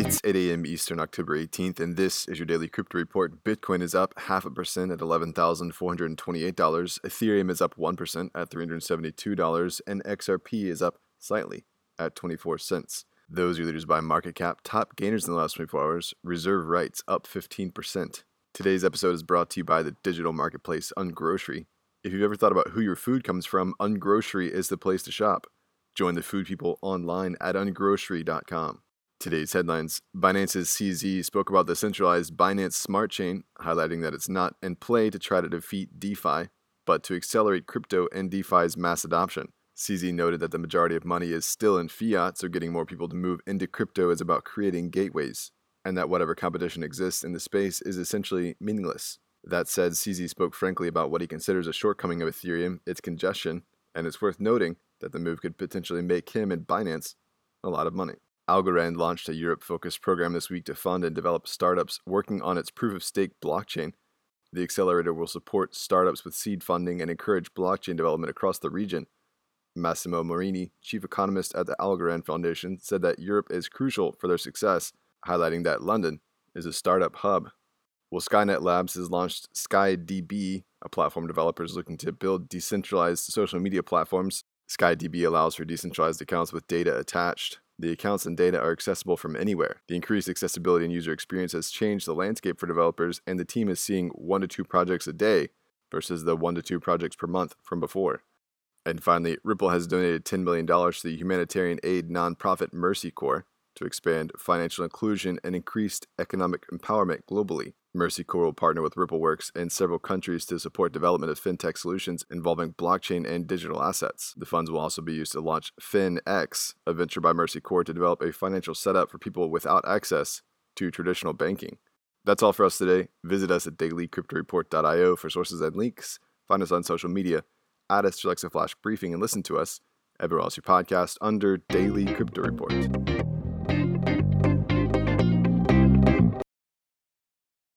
It's 8 a.m. Eastern, October 18th, and this is your daily crypto report. Bitcoin is up half a percent at $11,428. Ethereum is up 1% at $372, and XRP is up slightly at 24 cents. Those are leaders by market cap. Top gainers in the last 24 hours. Reserve rights up 15%. Today's episode is brought to you by the digital marketplace Ungrocery. If you've ever thought about who your food comes from, Ungrocery is the place to shop. Join the food people online at ungrocery.com. Today's headlines Binance's CZ spoke about the centralized Binance Smart Chain, highlighting that it's not in play to try to defeat DeFi, but to accelerate crypto and DeFi's mass adoption. CZ noted that the majority of money is still in fiat, so getting more people to move into crypto is about creating gateways, and that whatever competition exists in the space is essentially meaningless. That said, CZ spoke frankly about what he considers a shortcoming of Ethereum, its congestion, and it's worth noting that the move could potentially make him and Binance a lot of money. Algorand launched a Europe focused program this week to fund and develop startups working on its proof of stake blockchain. The accelerator will support startups with seed funding and encourage blockchain development across the region. Massimo Morini, chief economist at the Algorand Foundation, said that Europe is crucial for their success, highlighting that London is a startup hub. Well, Skynet Labs has launched SkyDB, a platform developers looking to build decentralized social media platforms. SkyDB allows for decentralized accounts with data attached. The accounts and data are accessible from anywhere. The increased accessibility and user experience has changed the landscape for developers, and the team is seeing one to two projects a day versus the one to two projects per month from before. And finally, Ripple has donated $10 million to the humanitarian aid nonprofit Mercy Corps to expand financial inclusion and increased economic empowerment globally. Mercy Corps will partner with RippleWorks and several countries to support development of fintech solutions involving blockchain and digital assets. The funds will also be used to launch FinX, a venture by Mercy Corps to develop a financial setup for people without access to traditional banking. That's all for us today. Visit us at dailycryptoreport.io for sources and links. Find us on social media. Add us to Alexa Flash Briefing and listen to us everywhere else you podcast under Daily Crypto Report.